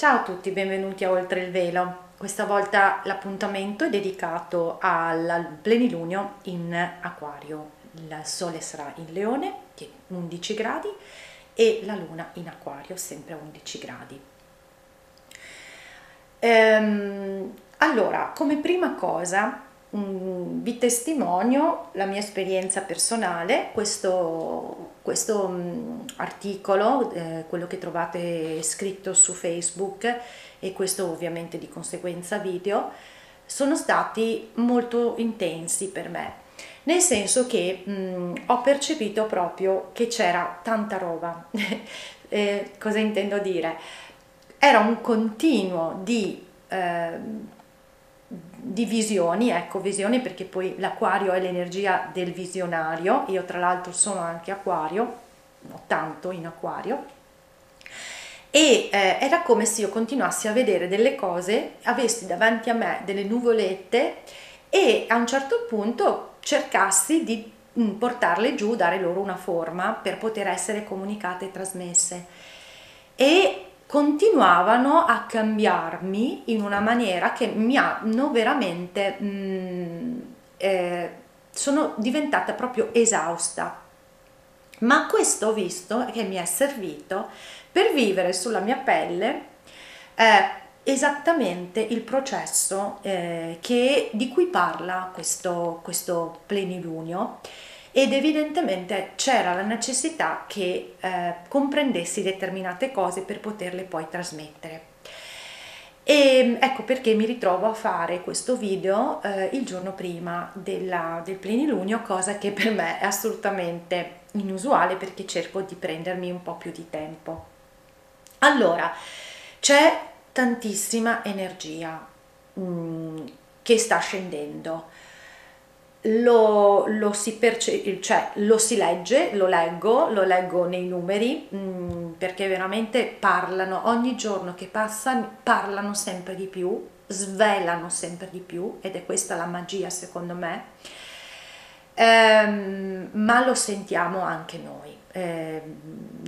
Ciao a tutti, benvenuti a Oltre il Velo. Questa volta l'appuntamento è dedicato al plenilunio in Aquario. Il Sole sarà in Leone, 11 gradi, e la Luna in Aquario, sempre a 11 gradi. Ehm, allora, come prima cosa, mh, vi testimonio la mia esperienza personale, questo, questo mh, articolo, eh, quello che trovate scritto su Facebook e questo ovviamente di conseguenza video, sono stati molto intensi per me, nel senso che mh, ho percepito proprio che c'era tanta roba. eh, cosa intendo dire? Era un continuo di... Eh, di visioni, ecco visioni perché poi l'acquario è l'energia del visionario, io tra l'altro sono anche acquario, ho tanto in acquario, e eh, era come se io continuassi a vedere delle cose, avessi davanti a me delle nuvolette e a un certo punto cercassi di mm, portarle giù, dare loro una forma per poter essere comunicate e trasmesse. E continuavano a cambiarmi in una maniera che mi hanno veramente mh, mm, eh, sono diventata proprio esausta. Ma questo ho visto che mi è servito per vivere sulla mia pelle eh, esattamente il processo eh, che, di cui parla questo, questo plenilunio ed evidentemente c'era la necessità che eh, comprendessi determinate cose per poterle poi trasmettere. E ecco perché mi ritrovo a fare questo video eh, il giorno prima della, del plenilunio, cosa che per me è assolutamente inusuale perché cerco di prendermi un po' più di tempo. Allora, c'è tantissima energia mm, che sta scendendo lo, lo, si perce- cioè, lo si legge, lo leggo, lo leggo nei numeri mh, mm, perché veramente parlano, ogni giorno che passa parlano sempre di più, svelano sempre di più ed è questa la magia secondo me, ehm, ma lo sentiamo anche noi. Eh,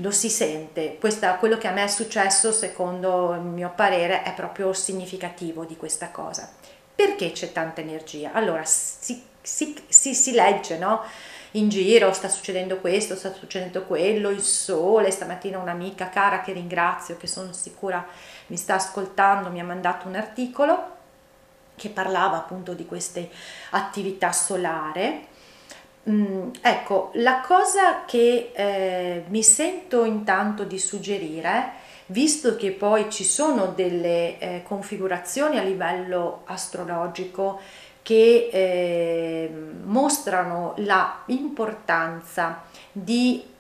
lo si sente, Questa, quello che a me è successo secondo il mio parere è proprio significativo di questa cosa perché c'è tanta energia? Allora si si, si, si legge, no? in giro sta succedendo questo, sta succedendo quello, il sole, stamattina un'amica cara che ringrazio, che sono sicura mi sta ascoltando, mi ha mandato un articolo che parlava appunto di queste attività solare. Mm, ecco, la cosa che eh, mi sento intanto di suggerire, visto che poi ci sono delle eh, configurazioni a livello astrologico che eh, mostrano la importanza di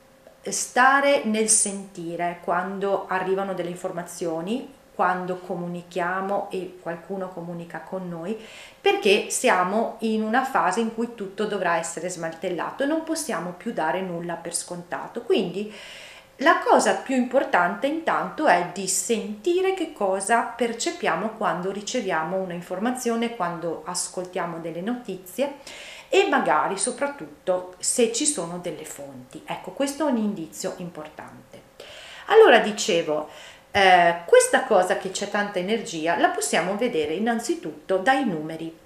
stare nel sentire quando arrivano delle informazioni, quando comunichiamo e qualcuno comunica con noi, perché siamo in una fase in cui tutto dovrà essere smaltellato e non possiamo più dare nulla per scontato. Quindi la cosa più importante intanto è di sentire che cosa percepiamo quando riceviamo una informazione, quando ascoltiamo delle notizie e magari soprattutto se ci sono delle fonti. Ecco, questo è un indizio importante. Allora dicevo, eh, questa cosa che c'è tanta energia la possiamo vedere innanzitutto dai numeri.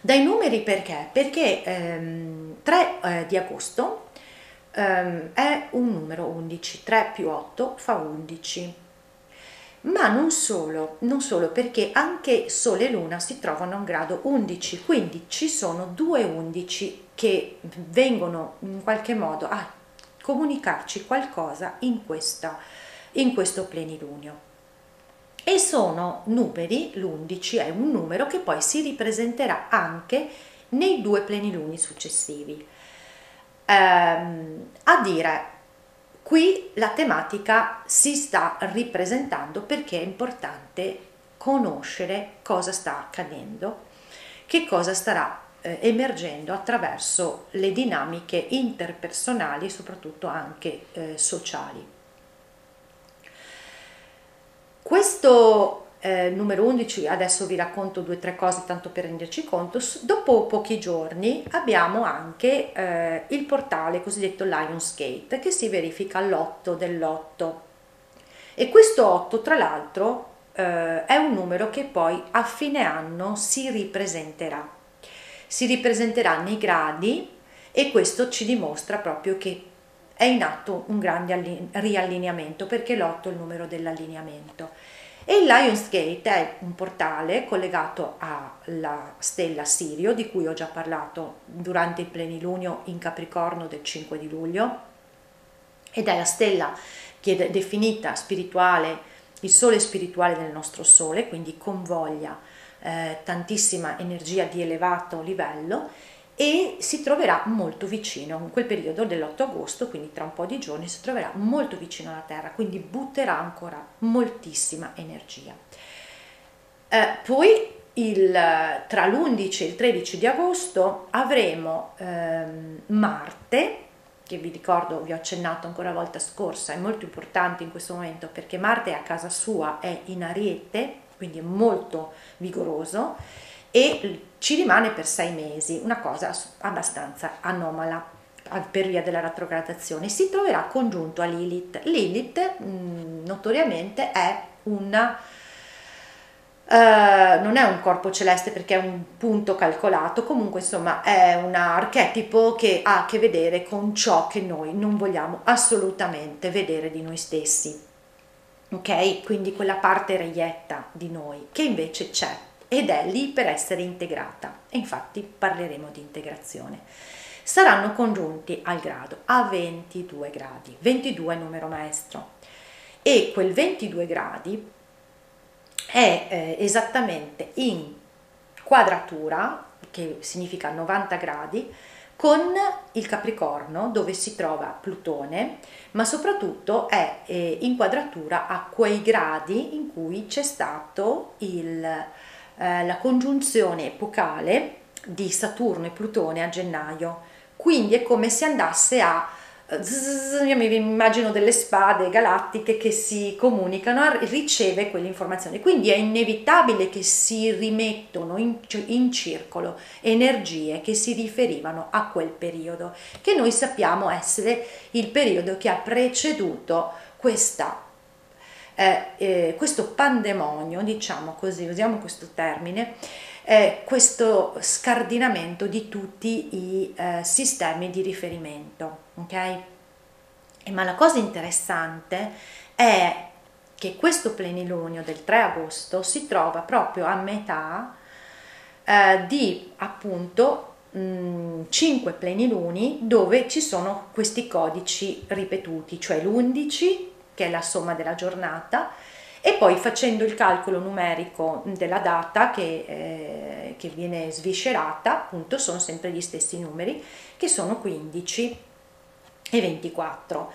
Dai numeri perché? Perché ehm, 3 eh, di agosto um, è un numero 11, 3 più 8 fa 11. Ma non solo, non solo perché anche Sole e Luna si trovano a un grado 11, quindi ci sono due 11 che vengono in qualche modo a comunicarci qualcosa in, questa, in questo plenilunio. E sono numeri, l'11 è un numero che poi si ripresenterà anche nei due pleniluni successivi ehm, a dire qui la tematica si sta ripresentando perché è importante conoscere cosa sta accadendo, che cosa starà eh, emergendo attraverso le dinamiche interpersonali e soprattutto anche eh, sociali. Questo eh, numero 11, adesso vi racconto due o tre cose tanto per renderci conto, dopo pochi giorni abbiamo anche eh, il portale cosiddetto Lionsgate che si verifica all'8 dell'8 e questo 8 tra l'altro eh, è un numero che poi a fine anno si ripresenterà, si ripresenterà nei gradi e questo ci dimostra proprio che è in atto un grande riallineamento perché l'8 è il numero dell'allineamento e il Lionsgate è un portale collegato alla stella Sirio, di cui ho già parlato durante il plenilunio in Capricorno del 5 di luglio, ed è la stella che è definita spirituale, il sole spirituale del nostro sole, quindi convoglia eh, tantissima energia di elevato livello e si troverà molto vicino in quel periodo dell'8 agosto, quindi tra un po' di giorni si troverà molto vicino alla Terra, quindi butterà ancora moltissima energia. Eh, poi il, tra l'11 e il 13 di agosto avremo ehm, Marte, che vi ricordo, vi ho accennato ancora la volta scorsa, è molto importante in questo momento perché Marte a casa sua, è in Ariete, quindi è molto vigoroso e ci rimane per sei mesi, una cosa abbastanza anomala per via della retrogradazione. Si troverà congiunto a Lilith. Lilith mm, notoriamente è una Uh, non è un corpo celeste perché è un punto calcolato, comunque insomma è un archetipo che ha a che vedere con ciò che noi non vogliamo assolutamente vedere di noi stessi. Ok? Quindi quella parte reietta di noi che invece c'è ed è lì per essere integrata e infatti parleremo di integrazione. Saranno congiunti al grado a 22 gradi, 22 è numero maestro e quel 22 gradi è eh, esattamente in quadratura, che significa 90 gradi, con il Capricorno dove si trova Plutone, ma soprattutto è eh, in quadratura a quei gradi in cui c'è stato il eh, la congiunzione epocale di Saturno e Plutone a gennaio. Quindi è come se andasse a zzz, io mi immagino delle spade galattiche che si comunicano riceve quell'informazione. Quindi è inevitabile che si rimettono in, in circolo energie che si riferivano a quel periodo, che noi sappiamo essere il periodo che ha preceduto questa eh, eh, questo pandemonio, diciamo così, usiamo questo termine, è questo scardinamento di tutti i eh, sistemi di riferimento, ok? E, ma la cosa interessante è che questo plenilunio del 3 agosto si trova proprio a metà eh, di appunto 5 pleniluni dove ci sono questi codici ripetuti, cioè l'11, che è la somma della giornata, e poi facendo il calcolo numerico della data che, eh, che viene sviscerata, appunto sono sempre gli stessi numeri, che sono 15 e 24.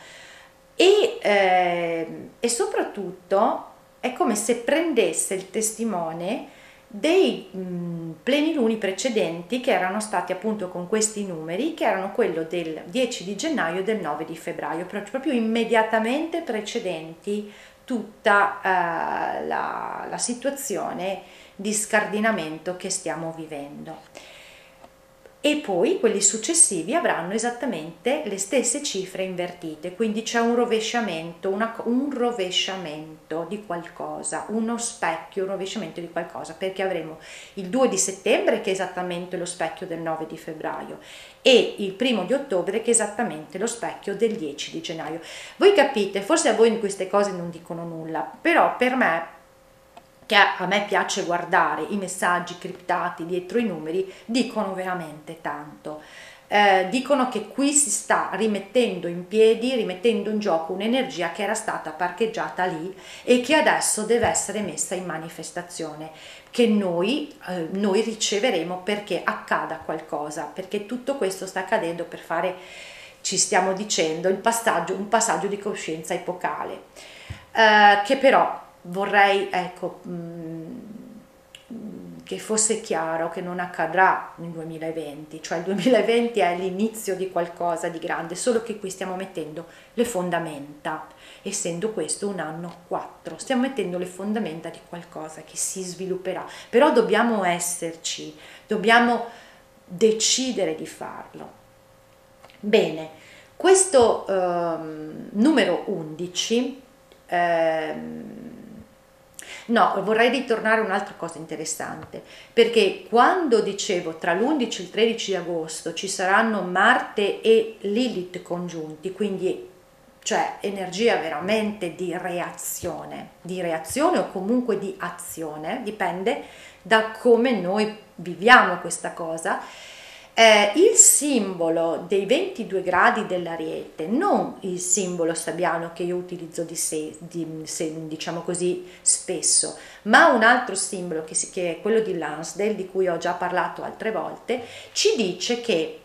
E, eh, e soprattutto è come se prendesse il testimone dei mh, pleniluni precedenti che erano stati appunto con questi numeri, che erano quello del 10 di gennaio e del 9 di febbraio, proprio immediatamente precedenti tutta uh, la, la situazione di scardinamento che stiamo vivendo e poi quelli successivi avranno esattamente le stesse cifre invertite, quindi c'è un rovesciamento, una, un rovesciamento di qualcosa, uno specchio, un rovesciamento di qualcosa, perché avremo il 2 di settembre che è esattamente lo specchio del 9 di febbraio e il primo di ottobre che è esattamente lo specchio del 10 di gennaio. Voi capite, forse a voi queste cose non dicono nulla, però per me che a me piace guardare i messaggi criptati dietro i numeri, dicono veramente tanto. Eh, dicono che qui si sta rimettendo in piedi, rimettendo in gioco un'energia che era stata parcheggiata lì e che adesso deve essere messa in manifestazione, che noi, eh, noi riceveremo perché accada qualcosa, perché tutto questo sta accadendo per fare ci stiamo dicendo il passaggio, un passaggio di coscienza epocale, eh, che però vorrei, ecco, mm, che fosse chiaro che non accadrà nel 2020, cioè il 2020 è l'inizio di qualcosa di grande, solo che qui stiamo mettendo le fondamenta, essendo questo un anno 4, stiamo mettendo le fondamenta di qualcosa che si svilupperà, però dobbiamo esserci, dobbiamo decidere di farlo. Bene, questo ehm, numero 11 ehm, No, vorrei ritornare a un'altra cosa interessante, perché quando dicevo tra l'11 e il 13 agosto ci saranno Marte e Lilith congiunti, quindi cioè energia veramente di reazione, di reazione o comunque di azione, dipende da come noi viviamo questa cosa eh, il simbolo dei 22 gradi dell'ariete, non il simbolo sabbiano che io utilizzo di sé, di, se, diciamo così, spesso, ma un altro simbolo che, si, che è quello di Lansdale, di cui ho già parlato altre volte, ci dice che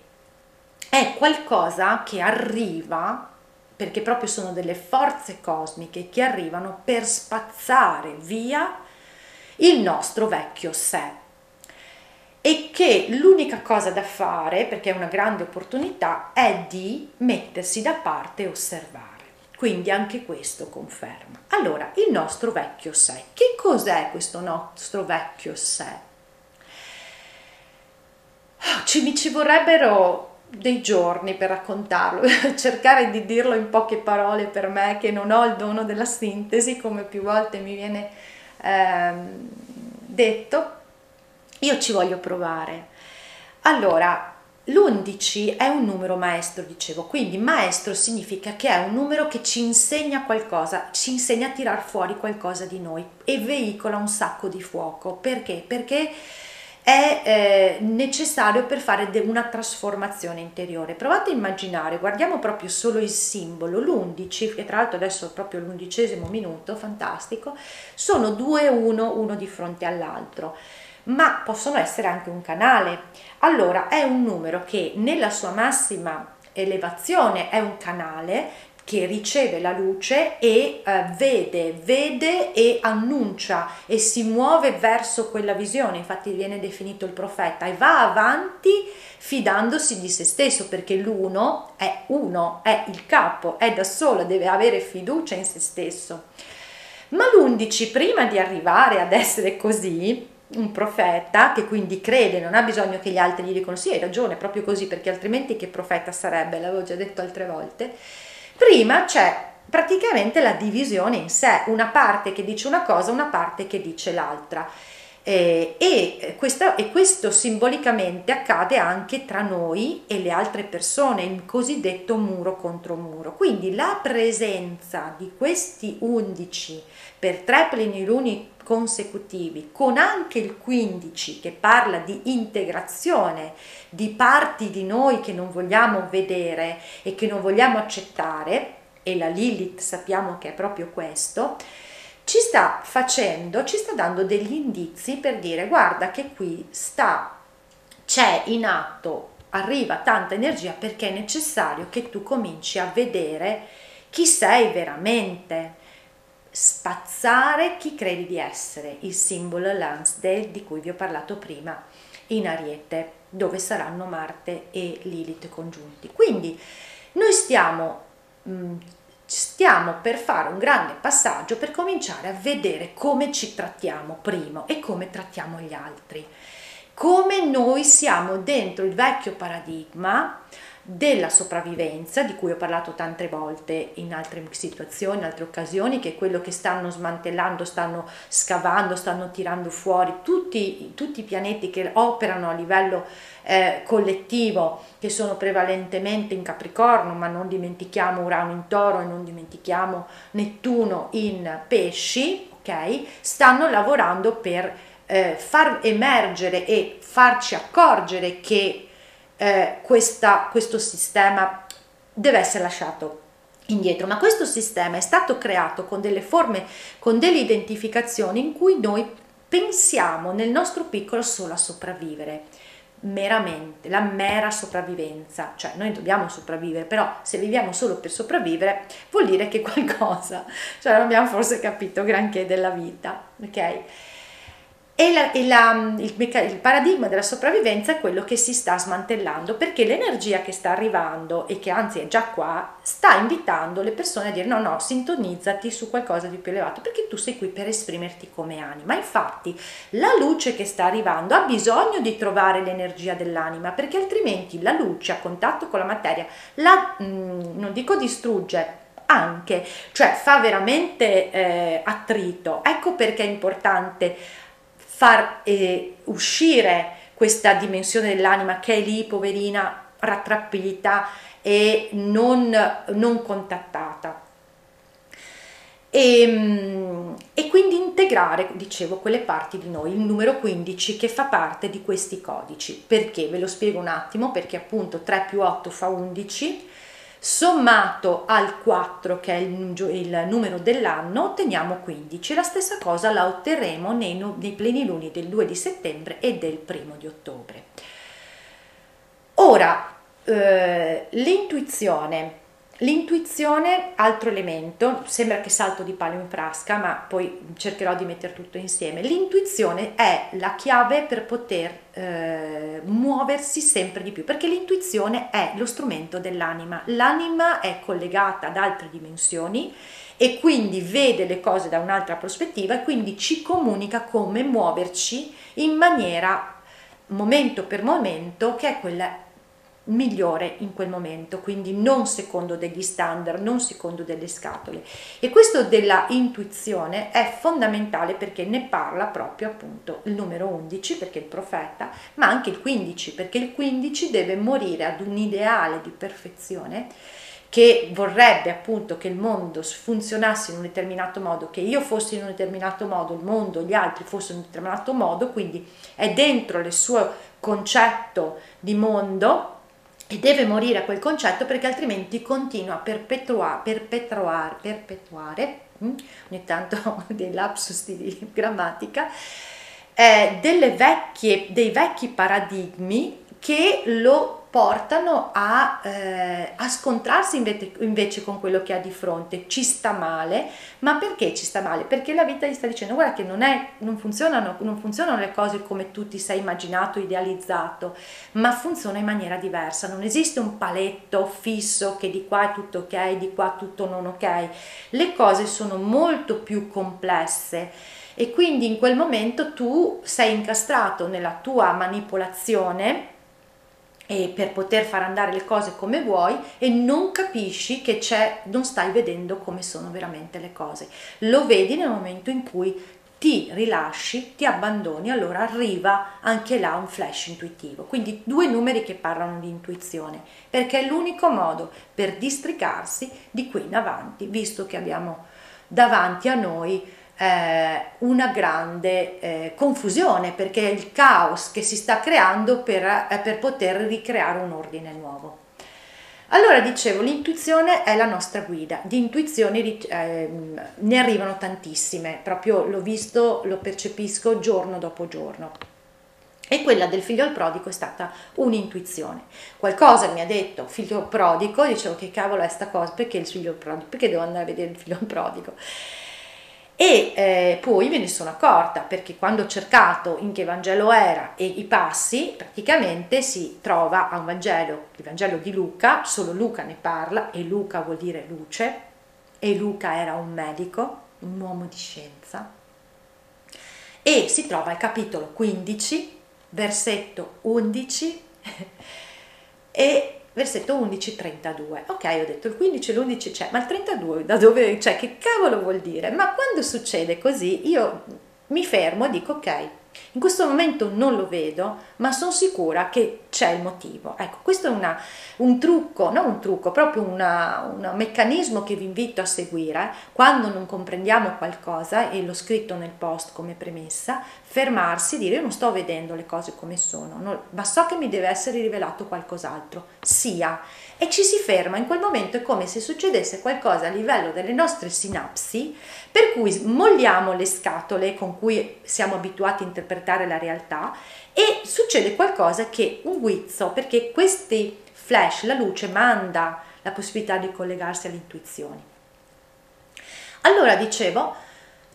è qualcosa che arriva perché proprio sono delle forze cosmiche che arrivano per spazzare via il nostro vecchio sé e che l'unica cosa da fare, perché è una grande opportunità, è di mettersi da parte e osservare. Quindi anche questo conferma. Allora, il nostro vecchio sé. Che cos'è questo nostro vecchio sé? Oh, ci, ci vorrebbero dei giorni per raccontarlo, cercare di dirlo in poche parole per me che non ho il dono della sintesi, come più volte mi viene ehm, detto, io ci voglio provare. Allora, l'11 è un numero maestro, dicevo, quindi maestro significa che è un numero che ci insegna qualcosa, ci insegna a tirar fuori qualcosa di noi e veicola un sacco di fuoco. Perché? Perché è eh, necessario per fare una trasformazione interiore. Provate a immaginare, guardiamo proprio solo il simbolo, l'11, che tra l'altro adesso è proprio l'undicesimo minuto, fantastico, sono due uno, uno di fronte all'altro ma possono essere anche un canale. Allora è un numero che nella sua massima elevazione è un canale che riceve la luce e eh, vede, vede e annuncia e si muove verso quella visione, infatti viene definito il profeta e va avanti fidandosi di se stesso perché l'uno è uno, è il capo, è da solo, deve avere fiducia in se stesso. Ma l'11 prima di arrivare ad essere così, un profeta che quindi crede, non ha bisogno che gli altri gli dicano sì, hai ragione, proprio così, perché altrimenti che profeta sarebbe, l'avevo già detto altre volte. Prima c'è praticamente la divisione in sé, una parte che dice una cosa, una parte che dice l'altra. Eh, e, questa, e, questo simbolicamente accade anche tra noi e le altre persone, il cosiddetto muro contro muro. Quindi la presenza di questi undici per tre pleniluni consecutivi, con anche il 15 che parla di integrazione di parti di noi che non vogliamo vedere e che non vogliamo accettare, e la Lilith sappiamo che è proprio questo, ci sta facendo, ci sta dando degli indizi per dire guarda che qui sta, c'è in atto, arriva tanta energia perché è necessario che tu cominci a vedere chi sei veramente spazzare chi credi di essere, il simbolo Lansdale di cui vi ho parlato prima in Ariete, dove saranno Marte e Lilith congiunti. Quindi noi stiamo, mm, stiamo per fare un grande passaggio per cominciare a vedere come ci trattiamo primo e come trattiamo gli altri, come noi siamo dentro il vecchio paradigma della sopravvivenza, di cui ho parlato tante volte in altre situazioni, in altre occasioni, che è quello che stanno smantellando, stanno scavando, stanno tirando fuori tutti, tutti i pianeti che operano a livello eh, collettivo, che sono prevalentemente in Capricorno, ma non dimentichiamo Urano in Toro e non dimentichiamo Nettuno in Pesci, ok? Stanno lavorando per eh, far emergere e farci accorgere che eh, questa, questo sistema deve essere lasciato indietro, ma questo sistema è stato creato con delle forme, con delle identificazioni in cui noi pensiamo nel nostro piccolo solo a sopravvivere. meramente, la mera sopravvivenza, cioè noi dobbiamo sopravvivere, però se viviamo solo per sopravvivere vuol dire che qualcosa, cioè non abbiamo forse capito granché della vita, ok? E, la, e la, il, il, paradigma della sopravvivenza è quello che si sta smantellando perché l'energia che sta arrivando e che anzi è già qua sta invitando le persone a dire no no sintonizzati su qualcosa di più elevato perché tu sei qui per esprimerti come anima. Infatti la luce che sta arrivando ha bisogno di trovare l'energia dell'anima perché altrimenti la luce a contatto con la materia la mh, mm, non dico distrugge anche cioè fa veramente eh, attrito. Ecco perché è importante far eh, uscire questa dimensione dell'anima che è lì, poverina, rattrappita e non, non contattata. E, ehm, e, quindi integrare, dicevo, quelle parti di noi, il numero 15 che fa parte di questi codici. Perché? Ve lo spiego un attimo, perché appunto 3 più 8 fa 11, sommato al 4 che è il, il numero dell'anno otteniamo 15 la stessa cosa la otterremo nei, nei pleniluni del 2 di settembre e del 1 di ottobre. Ora eh, l'intuizione L'intuizione, altro elemento, sembra che salto di palo in frasca, ma poi cercherò di mettere tutto insieme. L'intuizione è la chiave per poter eh, muoversi sempre di più, perché l'intuizione è lo strumento dell'anima. L'anima è collegata ad altre dimensioni e quindi vede le cose da un'altra prospettiva e quindi ci comunica come muoverci in maniera momento per momento che è quella migliore in quel momento, quindi non secondo degli standard, non secondo delle scatole. E questo della intuizione è fondamentale perché ne parla proprio appunto il numero 11 perché il profeta, ma anche il 15 perché il 15 deve morire ad un ideale di perfezione che vorrebbe appunto che il mondo funzionasse in un determinato modo, che io fossi in un determinato modo, il mondo, gli altri fossero in un determinato modo, quindi è dentro il suo concetto di mondo e deve morire a quel concetto perché altrimenti continua a perpetuare, perpetuare, perpetuare hm? ogni tanto dei lapsus di grammatica, eh, vecchie, dei vecchi paradigmi che lo portano a, eh, a scontrarsi invece, invece, con quello che ha di fronte. Ci sta male, ma perché ci sta male? Perché la vita gli sta dicendo guarda che non, è, non, funzionano, non funzionano le cose come tu ti sei immaginato, idealizzato, ma funziona in maniera diversa. Non esiste un paletto fisso che di qua è tutto ok, di qua tutto non ok. Le cose sono molto più complesse e quindi in quel momento tu sei incastrato nella tua manipolazione e per poter far andare le cose come vuoi e non capisci che c'è, non stai vedendo come sono veramente le cose. Lo vedi nel momento in cui ti rilasci, ti abbandoni, allora arriva anche là un flash intuitivo. Quindi due numeri che parlano di intuizione, perché è l'unico modo per districarsi di qui in avanti, visto che abbiamo davanti a noi eh, una grande eh, confusione perché è il caos che si sta creando per, eh, per poter ricreare un ordine nuovo. Allora dicevo, l'intuizione è la nostra guida, di intuizioni eh, ne arrivano tantissime, proprio l'ho visto, lo percepisco giorno dopo giorno. E quella del figlio prodigo è stata un'intuizione. Qualcosa mi ha detto figlio prodigo, dicevo che cavolo è sta cosa, perché il figlio prodigo? Perché devo andare a vedere il figlio prodigo? E eh, poi me ne sono accorta perché quando ho cercato in che Vangelo era e i passi, praticamente si trova a un Vangelo, il Vangelo di Luca, solo Luca ne parla e Luca vuol dire luce e Luca era un medico, un uomo di scienza. E si trova al capitolo 15, versetto 11 e versetto 11, 32. Ok, ho detto il 15 e l'11 c'è, ma il 32 da dove c'è? Che cavolo vuol dire? Ma quando succede così io mi fermo e dico ok, in questo momento non lo vedo, ma sono sicura che c'è il motivo. Ecco, questo è una, un trucco, non un trucco, proprio una, un meccanismo che vi invito a seguire. Quando non comprendiamo qualcosa, e l'ho scritto nel post come premessa, fermarsi e dire io non sto vedendo le cose come sono, no, ma so che mi deve essere rivelato qualcos'altro. Sia. E ci si ferma. In quel momento è come se succedesse qualcosa a livello delle nostre sinapsi, per cui molliamo le scatole con cui siamo abituati a interpretare la realtà e succede qualcosa che un guizzo, perché questi flash, la luce manda la possibilità di collegarsi alle intuizioni. Allora dicevo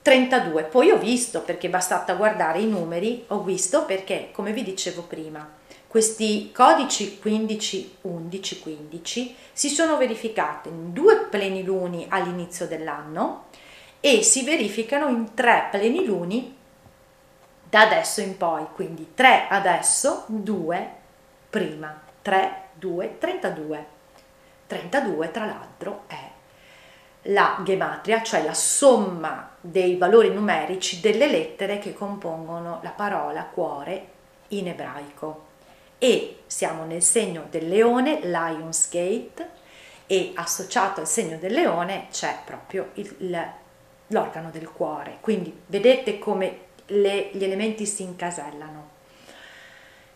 32, poi ho visto perché bastata guardare i numeri, ho visto perché come vi dicevo prima questi codici 15, 11, 15 si sono verificati in due pleniluni all'inizio dell'anno e si verificano in tre pleniluni da adesso in poi, quindi 3 adesso, 2 prima, 3, 2, 32. 32 tra l'altro è la gematria, cioè la somma dei valori numerici delle lettere che compongono la parola cuore in ebraico e siamo nel segno del leone, Lionsgate, e associato al segno del leone c'è proprio l'organo del cuore. Quindi vedete come le, gli elementi si incasellano.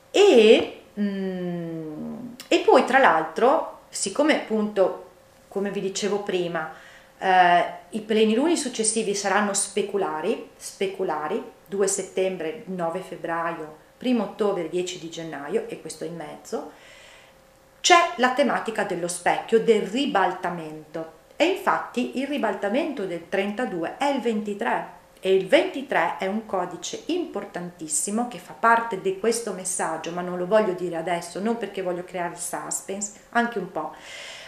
E, mm, e poi tra l'altro, siccome appunto, come vi dicevo prima, eh, i pleniluni successivi saranno speculari, speculari, 2 settembre, 9 febbraio, 1 ottobre 10 di gennaio, e questo in mezzo, c'è la tematica dello specchio, del ribaltamento. E infatti il ribaltamento del 32 è il 23 e il 23 è un codice importantissimo che fa parte di questo messaggio, ma non lo voglio dire adesso, non perché voglio creare suspense, anche un po',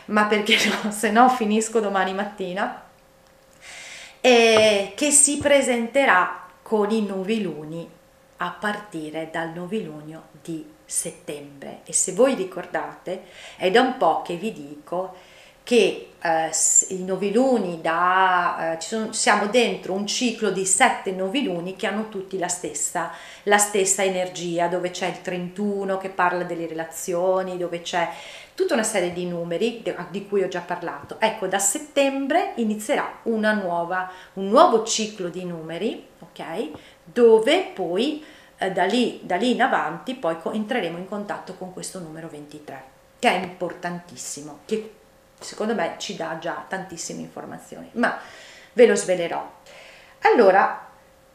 ma perché no, se no finisco domani mattina, e che si presenterà con i noviluni a partire dal novilunio di settembre. E se voi ricordate è da un po' che vi dico che eh, i noviluni da eh, sono, siamo dentro un ciclo di sette noviluni che hanno tutti la stessa, la stessa energia dove c'è il 31 che parla delle relazioni dove c'è tutta una serie di numeri di cui ho già parlato. Ecco da settembre inizierà una nuova un nuovo ciclo di numeri ok dove poi eh, da, lì, da lì in avanti poi entreremo in contatto con questo numero 23, che è importantissimo, che secondo me ci dà già tantissime informazioni, ma ve lo svelerò. Allora,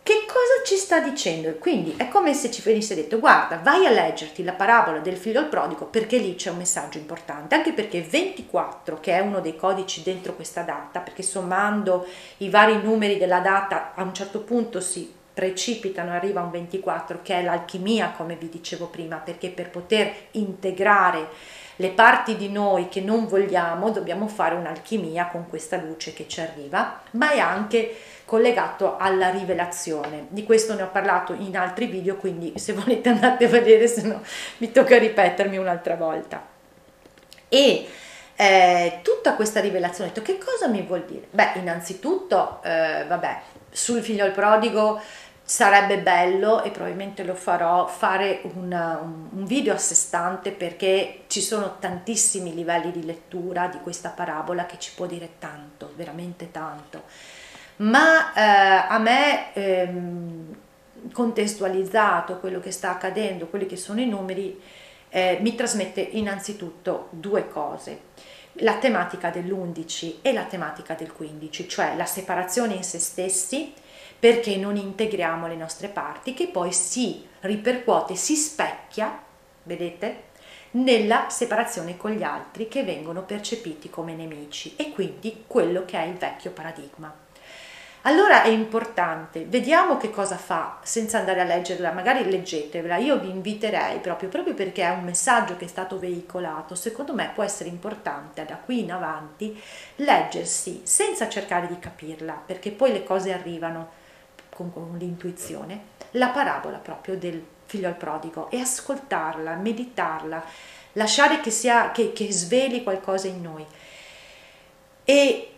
che cosa ci sta dicendo? Quindi è come se ci venisse detto guarda vai a leggerti la parabola del figlio al prodigo perché lì c'è un messaggio importante, anche perché 24 che è uno dei codici dentro questa data, perché sommando i vari numeri della data a un certo punto si precipitano, arriva un 24 che è l'alchimia come vi dicevo prima, perché per poter integrare le parti di noi che non vogliamo dobbiamo fare un'alchimia con questa luce che ci arriva, ma è anche collegato alla rivelazione. Di questo ne ho parlato in altri video, quindi se volete andate a vedere, se no mi tocca ripetermi un'altra volta. E eh, tutta questa rivelazione, che cosa mi vuol dire? Beh, innanzitutto, eh, vabbè, sul figlio al prodigo sarebbe bello e probabilmente lo farò fare una, un video a sé stante perché ci sono tantissimi livelli di lettura di questa parabola che ci può dire tanto, veramente tanto. Ma eh, a me ehm, contestualizzato quello che sta accadendo, quelli che sono i numeri, eh, mi trasmette innanzitutto due cose la tematica dell'11 e la tematica del 15, cioè la separazione in se stessi perché non integriamo le nostre parti che poi si ripercuote, si specchia, vedete, nella separazione con gli altri che vengono percepiti come nemici e quindi quello che è il vecchio paradigma. Allora è importante, vediamo che cosa fa senza andare a leggerla, magari leggetevela, io vi inviterei proprio, proprio perché è un messaggio che è stato veicolato, secondo me può essere importante da qui in avanti leggersi senza cercare di capirla, perché poi le cose arrivano con, con l'intuizione, la parabola proprio del figlio al prodigo e ascoltarla, meditarla, lasciare che, sia, che, che sveli qualcosa in noi. E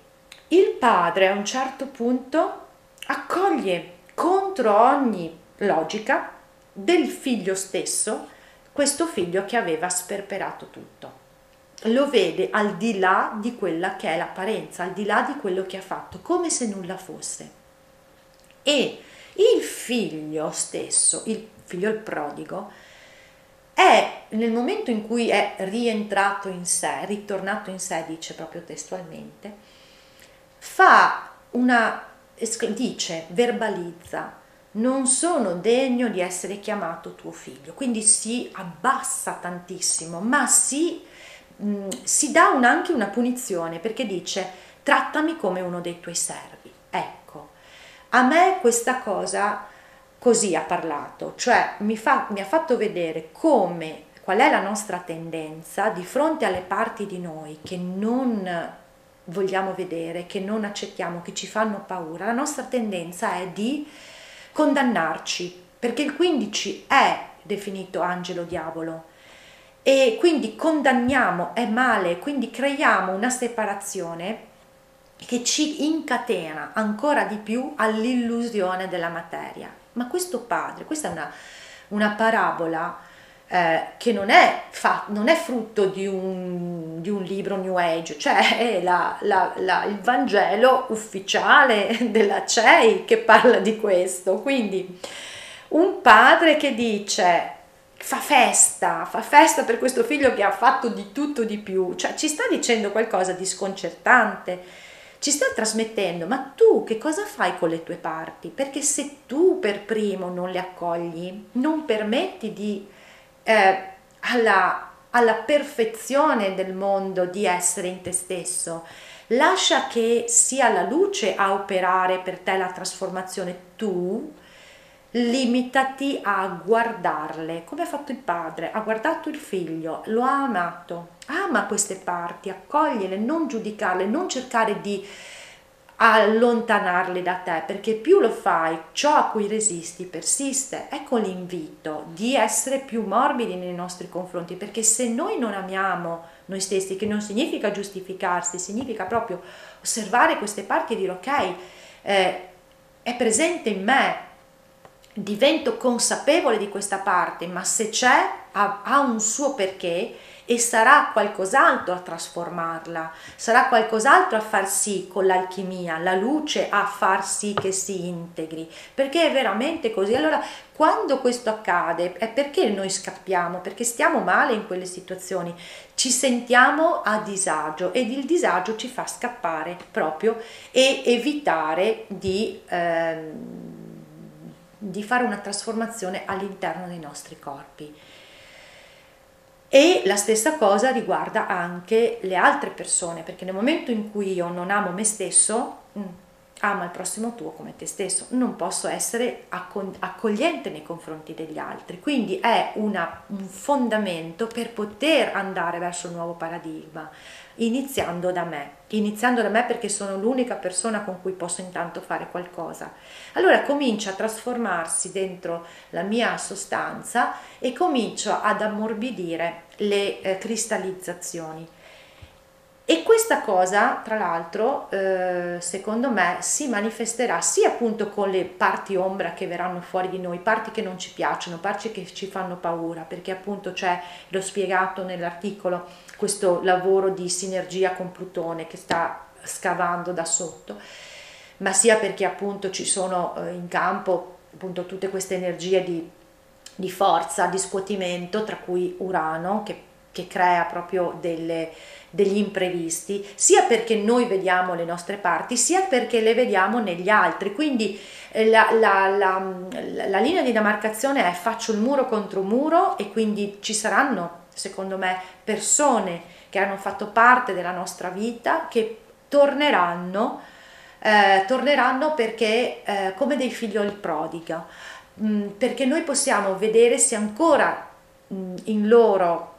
il padre a un certo punto accoglie contro ogni logica del figlio stesso questo figlio che aveva sperperato tutto. Lo vede al di là di quella che è l'apparenza, al di là di quello che ha fatto, come se nulla fosse e il figlio stesso, il figlio il prodigo, è nel momento in cui è rientrato in sé, ritornato in sé, dice proprio testualmente, fa una, dice, verbalizza, non sono degno di essere chiamato tuo figlio, quindi si abbassa tantissimo, ma si, si dà un, anche una punizione perché dice trattami come uno dei tuoi servi. Ecco, a me questa cosa così ha parlato, cioè mi, fa, mi ha fatto vedere come, qual è la nostra tendenza di fronte alle parti di noi che non vogliamo vedere, che non accettiamo, che ci fanno paura. La nostra tendenza è di condannarci, perché il 15 è definito angelo diavolo e quindi condanniamo, è male, quindi creiamo una separazione che ci incatena ancora di più all'illusione della materia ma questo padre, questa è una, una parabola eh, che non è, fa, non è, frutto di un, di un, libro New Age, cioè è la, la, la, il Vangelo ufficiale della CEI che parla di questo. Quindi un padre che dice fa festa, fa festa per questo figlio che ha fatto di tutto di più, cioè ci sta dicendo qualcosa di sconcertante ci sta trasmettendo, ma tu che cosa fai con le tue parti? Perché se tu per primo non le accogli, non permetti di, eh, alla, alla perfezione del mondo di essere in te stesso, lascia che sia la luce a operare per te la trasformazione, tu limitati a guardarle, come ha fatto il padre, ha guardato il figlio, lo ha amato, ama queste parti, accogliele, non giudicarle, non cercare di allontanarle da te, perché più lo fai, ciò a cui resisti persiste. Ecco l'invito di essere più morbidi nei nostri confronti, perché se noi non amiamo noi stessi, che non significa giustificarsi, significa proprio osservare queste parti e dire ok, eh, è presente in me, divento consapevole di questa parte, ma se c'è, ha, ha un suo perché e sarà qualcos'altro a trasformarla, sarà qualcos'altro a far sì con l'alchimia, la luce a far sì che si integri, perché è veramente così. Allora, quando questo accade, è perché noi scappiamo, perché stiamo male in quelle situazioni, ci sentiamo a disagio ed il disagio ci fa scappare proprio e evitare di... Ehm, di fare una trasformazione all'interno dei nostri corpi. E la stessa cosa riguarda anche le altre persone, perché nel momento in cui io non amo me stesso, mm, ama il prossimo tuo come te stesso, non posso essere accogliente nei confronti degli altri. Quindi è una, un fondamento per poter andare verso un nuovo paradigma, iniziando da me, iniziando da me perché sono l'unica persona con cui posso intanto fare qualcosa. Allora comincia a trasformarsi dentro la mia sostanza e comincio ad ammorbidire le eh, cristallizzazioni. E questa cosa, tra l'altro, eh, secondo me si manifesterà sia appunto con le parti ombra che verranno fuori di noi, parti che non ci piacciono, parti che ci fanno paura, perché appunto c'è, l'ho spiegato nell'articolo, questo lavoro di sinergia con Plutone che sta scavando da sotto, ma sia perché appunto ci sono eh, in campo appunto tutte queste energie di, di forza, di scuotimento, tra cui Urano che, che crea proprio delle degli imprevisti, sia perché noi vediamo le nostre parti, sia perché le vediamo negli altri. Quindi eh, la, la, la, la linea di demarcazione è faccio il muro contro muro e quindi ci saranno, secondo me, persone che hanno fatto parte della nostra vita che torneranno, eh, torneranno perché eh, come dei figlioli prodiga, mh, mm, perché noi possiamo vedere se ancora mh, mm, in loro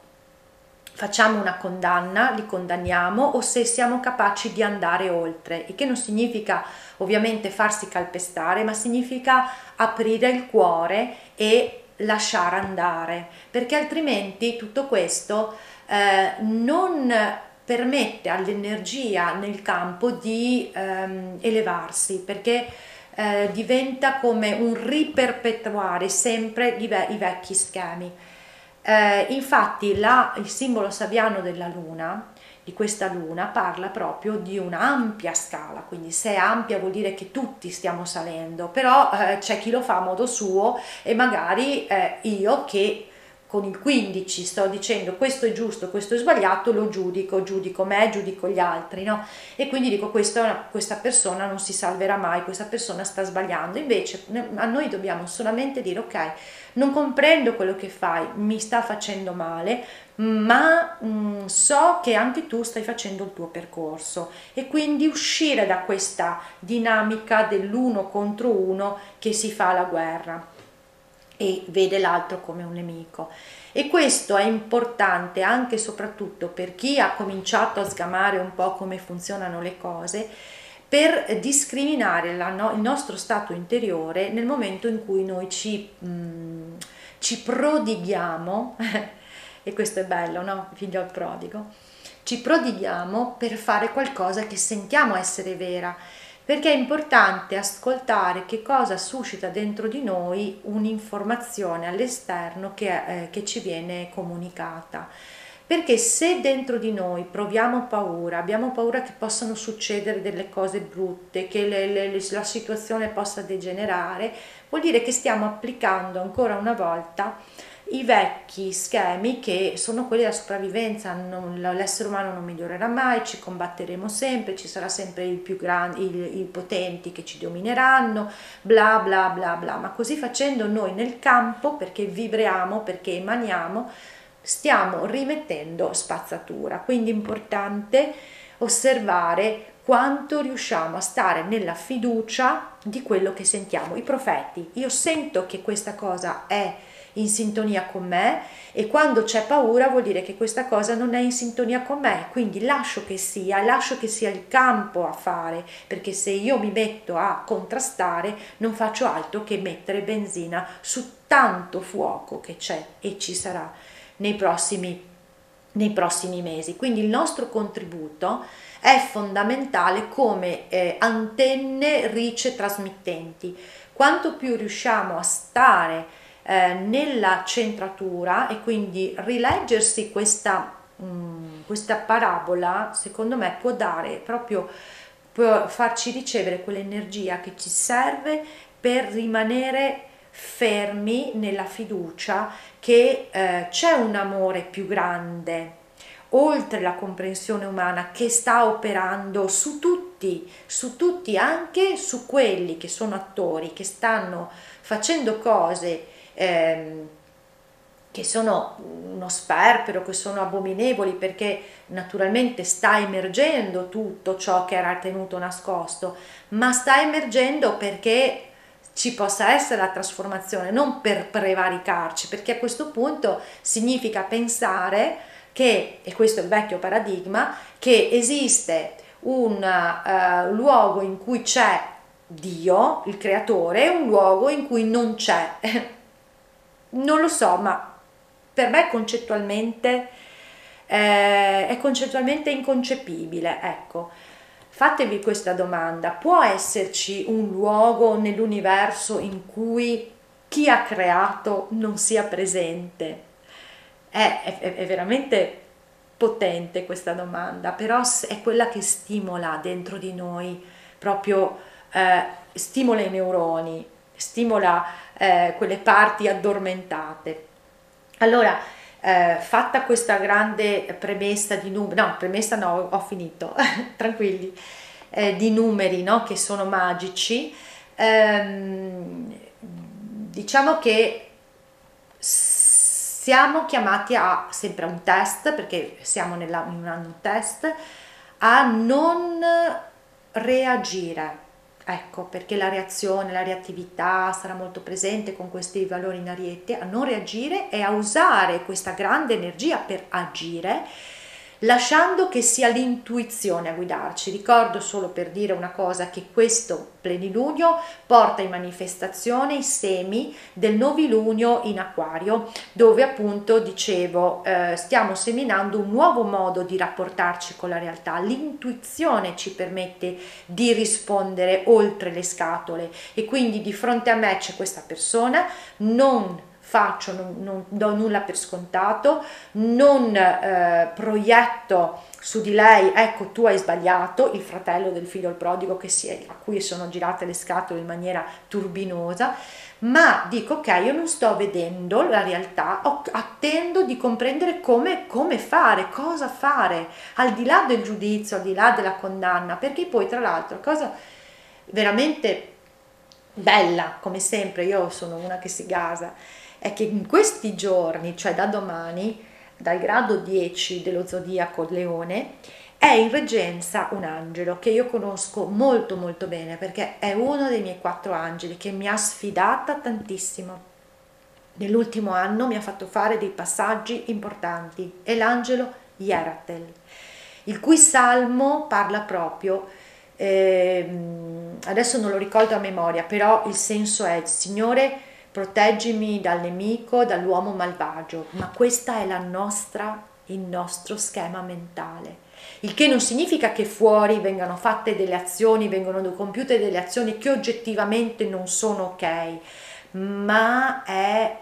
facciamo una condanna, li condanniamo o se siamo capaci di andare oltre, il che non significa ovviamente farsi calpestare, ma significa aprire il cuore e lasciare andare, perché altrimenti tutto questo eh, non permette all'energia nel campo di ehm, elevarsi, perché eh, diventa come un riperpetuare sempre i, ve- i vecchi schemi. Eh, infatti la, il simbolo sabiano della luna, di questa luna, parla proprio di un'ampia scala, quindi se è ampia vuol dire che tutti stiamo salendo, però eh, c'è chi lo fa a modo suo e magari eh, io che con il 15 sto dicendo questo è giusto, questo è sbagliato, lo giudico, giudico me, giudico gli altri, no? E quindi dico questa, questa persona non si salverà mai, questa persona sta sbagliando. Invece a noi dobbiamo solamente dire ok, non comprendo quello che fai, mi sta facendo male, ma mh, mm, so che anche tu stai facendo il tuo percorso e quindi uscire da questa dinamica dell'uno contro uno che si fa la guerra e vede l'altro come un nemico. E questo è importante anche e soprattutto per chi ha cominciato a sgamare un po' come funzionano le cose, per discriminare no, il nostro stato interiore nel momento in cui noi ci, mh, mm, ci prodighiamo, e questo è bello, no? Figlio al prodigo, ci prodighiamo per fare qualcosa che sentiamo essere vera perché è importante ascoltare che cosa suscita dentro di noi un'informazione all'esterno che, eh, che ci viene comunicata. Perché se dentro di noi proviamo paura, abbiamo paura che possano succedere delle cose brutte, che le, le, la situazione possa degenerare, vuol dire che stiamo applicando ancora una volta i vecchi schemi che sono quelli della sopravvivenza, non, l'essere umano non migliorerà mai, ci combatteremo sempre, ci sarà sempre i più grandi, i, potenti che ci domineranno, bla bla bla bla, ma così facendo noi nel campo, perché vibriamo, perché emaniamo, stiamo rimettendo spazzatura, quindi è importante osservare quanto riusciamo a stare nella fiducia di quello che sentiamo. I profeti, io sento che questa cosa è in sintonia con me e quando c'è paura vuol dire che questa cosa non è in sintonia con me, quindi lascio che sia, lascio che sia il campo a fare, perché se io mi metto a contrastare non faccio altro che mettere benzina su tanto fuoco che c'è e ci sarà nei prossimi nei prossimi mesi. Quindi il nostro contributo è fondamentale come eh, antenne rice trasmittenti. Quanto più riusciamo a stare eh, nella centratura e quindi rileggersi questa, mh, mm, questa parabola secondo me può dare proprio può farci ricevere quell'energia che ci serve per rimanere fermi nella fiducia che eh, c'è un amore più grande oltre la comprensione umana che sta operando su tutti, su tutti, anche su quelli che sono attori, che stanno facendo cose ehm, che sono uno sperpero, che sono abominevoli perché naturalmente sta emergendo tutto ciò che era tenuto nascosto, ma sta emergendo perché ci possa essere la trasformazione, non per prevaricarci, perché a questo punto significa pensare che, e questo è il vecchio paradigma, che esiste un uh, luogo in cui c'è Dio, il creatore, e un luogo in cui non c'è non lo so, ma per me concettualmente eh, è concettualmente inconcepibile, ecco. Fatevi questa domanda, può esserci un luogo nell'universo in cui chi ha creato non sia presente? È, è, è veramente potente questa domanda, però è quella che stimola dentro di noi, proprio eh, stimola i neuroni, stimola eh, quelle parti addormentate. Allora, eh, fatta questa grande premessa di numeri, no, premessa no, ho finito, tranquilli, eh, di numeri no, che sono magici, ehm, diciamo che siamo chiamati a, sempre un test, perché siamo nella, in un anno test, a non reagire Ecco, perché la reazione, la reattività sarà molto presente con questi valori in ariete, a non reagire e a usare questa grande energia per agire lasciando che sia l'intuizione a guidarci. Ricordo solo per dire una cosa che questo plenilunio porta in manifestazione i semi del novilunio in acquario, dove appunto dicevo eh, stiamo seminando un nuovo modo di rapportarci con la realtà. L'intuizione ci permette di rispondere oltre le scatole e quindi di fronte a me c'è questa persona, non faccio, non, non do nulla per scontato, non eh, proietto su di lei, ecco tu hai sbagliato, il fratello del figlio il prodigo è, a cui sono girate le scatole in maniera turbinosa, ma dico ok, io non sto vedendo la realtà, attendo di comprendere come, come fare, cosa fare, al di là del giudizio, al di là della condanna, perché poi tra l'altro cosa veramente bella, come sempre, io sono una che si gasa, è che in questi giorni, cioè da domani, dal grado 10 dello zodiaco leone, è in reggenza un angelo che io conosco molto molto bene perché è uno dei miei quattro angeli che mi ha sfidata tantissimo. Nell'ultimo anno mi ha fatto fare dei passaggi importanti. È l'angelo Yeratel, il cui salmo parla proprio eh, adesso non lo ricordo a memoria, però il senso è Signore proteggimi dal nemico, dall'uomo malvagio, ma questa è nostra, il nostro schema mentale. Il che non significa che fuori vengano fatte delle azioni, vengono compiute delle azioni che oggettivamente non sono ok, ma è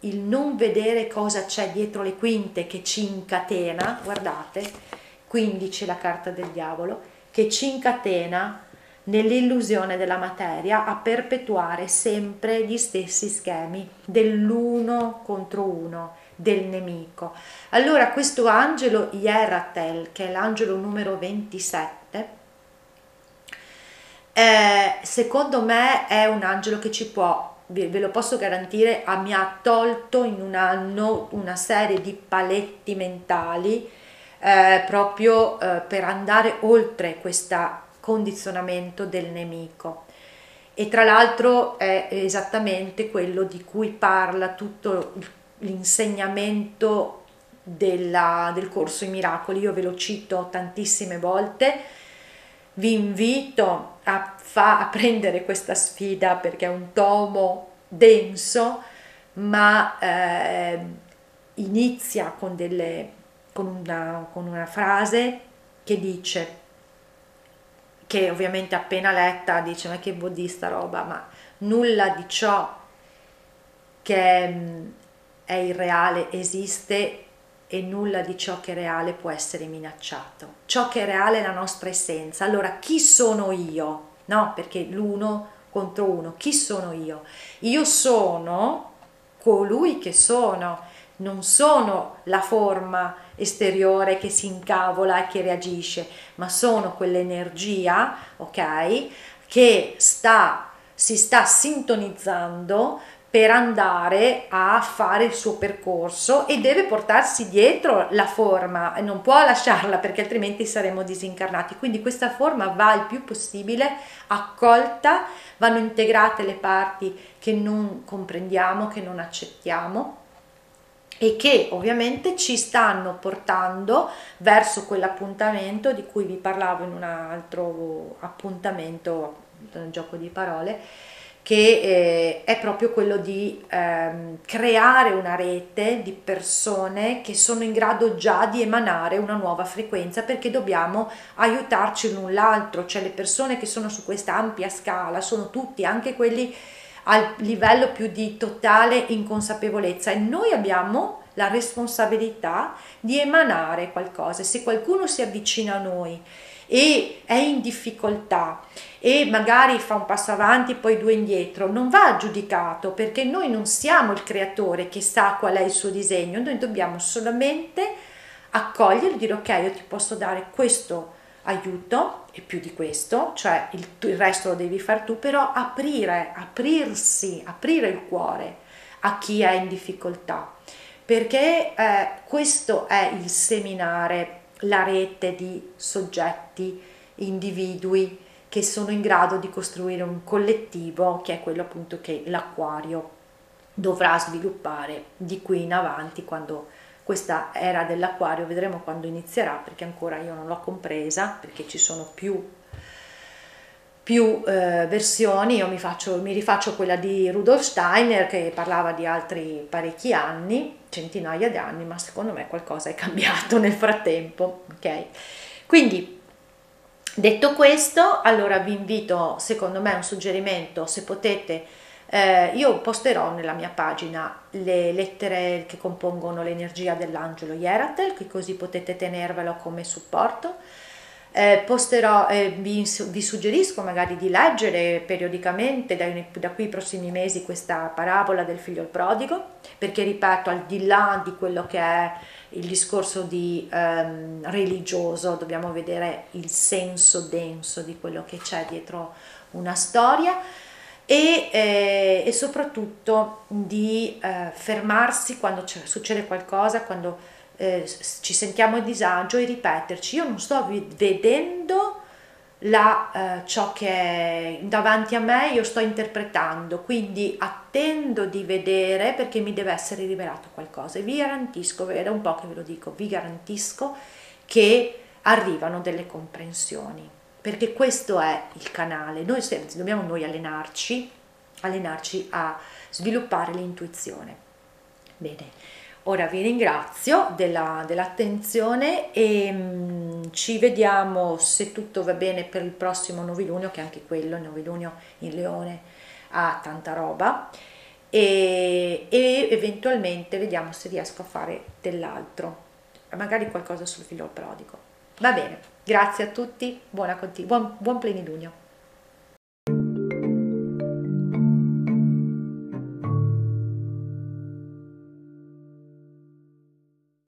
il non vedere cosa c'è dietro le quinte che ci incatena, guardate, 15 la carta del diavolo, che ci incatena nell'illusione della materia a perpetuare sempre gli stessi schemi dell'uno contro uno, del nemico. Allora questo angelo Ieratel, che è l'angelo numero 27, eh, secondo me è un angelo che ci può, ve lo posso garantire, mi ha tolto in un anno una serie di paletti mentali eh, proprio eh, per andare oltre questa condizionamento del nemico. E tra l'altro è esattamente quello di cui parla tutto l'insegnamento della, del corso I Miracoli. Io ve lo cito tantissime volte. Vi invito a, fa, a prendere questa sfida perché è un tomo denso, ma eh, inizia con, delle, con, una, con una frase che dice che ovviamente appena letta dice ma che buddista roba, ma nulla di ciò che è irreale esiste e nulla di ciò che è reale può essere minacciato. Ciò che è reale è la nostra essenza. Allora, chi sono io? No, perché l'uno contro uno. Chi sono io? Io sono colui che sono, non sono la forma esteriore che si incavola e che reagisce, ma sono quell'energia, ok, che sta, si sta sintonizzando per andare a fare il suo percorso e deve portarsi dietro la forma non può lasciarla perché altrimenti saremo disincarnati. Quindi questa forma va il più possibile accolta, vanno integrate le parti che non comprendiamo, che non accettiamo e che ovviamente ci stanno portando verso quell'appuntamento di cui vi parlavo in un altro appuntamento, un gioco di parole, che eh, è proprio quello di ehm, creare una rete di persone che sono in grado già di emanare una nuova frequenza perché dobbiamo aiutarci l'un l'altro, cioè le persone che sono su questa ampia scala sono tutti, anche quelli al livello più di totale inconsapevolezza e noi abbiamo la responsabilità di emanare qualcosa. Se qualcuno si avvicina a noi e è in difficoltà e magari fa un passo avanti poi due indietro, non va giudicato perché noi non siamo il creatore che sa qual è il suo disegno, noi dobbiamo solamente accogliere e dire ok, io ti posso dare questo aiuto e più di questo, cioè il, il resto lo devi fare tu, però aprire, aprirsi, aprire il cuore a chi è in difficoltà, perché eh, questo è il seminare la rete di soggetti, individui che sono in grado di costruire un collettivo che è quello appunto che l'acquario dovrà sviluppare di qui in avanti quando questa era dell'acquario, vedremo quando inizierà perché ancora io non l'ho compresa perché ci sono più, più eh, versioni, io mi, faccio, mi rifaccio quella di Rudolf Steiner che parlava di altri parecchi anni, centinaia di anni, ma secondo me qualcosa è cambiato nel frattempo, ok? Quindi detto questo, allora vi invito, secondo me un suggerimento, se potete Eh, io posterò nella mia pagina le lettere che compongono l'energia dell'angelo Ieratel, che così potete tenervelo come supporto. Eh, posterò, eh, vi, vi, suggerisco magari di leggere periodicamente da, da, qui ai prossimi mesi questa parabola del figlio prodigo, perché ripeto, al di là di quello che è il discorso di, ehm, religioso, dobbiamo vedere il senso denso di quello che c'è dietro una storia e, eh, e soprattutto di eh, fermarsi quando succede qualcosa, quando eh, ci sentiamo a disagio e ripeterci. Io non sto vedendo la, eh, ciò che è davanti a me, io sto interpretando, quindi attendo di vedere perché mi deve essere rivelato qualcosa e vi garantisco, è da un po' che ve lo dico, vi garantisco che arrivano delle comprensioni, perché questo è il canale, noi dobbiamo noi allenarci, allenarci a sviluppare l'intuizione. Bene. Ora vi ringrazio della, dell'attenzione e mh, mm, ci vediamo se tutto va bene per il prossimo novilunio, che anche quello, il novilunio in Leone, ha tanta roba e, e eventualmente vediamo se riesco a fare dell'altro, magari qualcosa sul filo prodigo. Va bene, grazie a tutti, buon, buon plenilunio.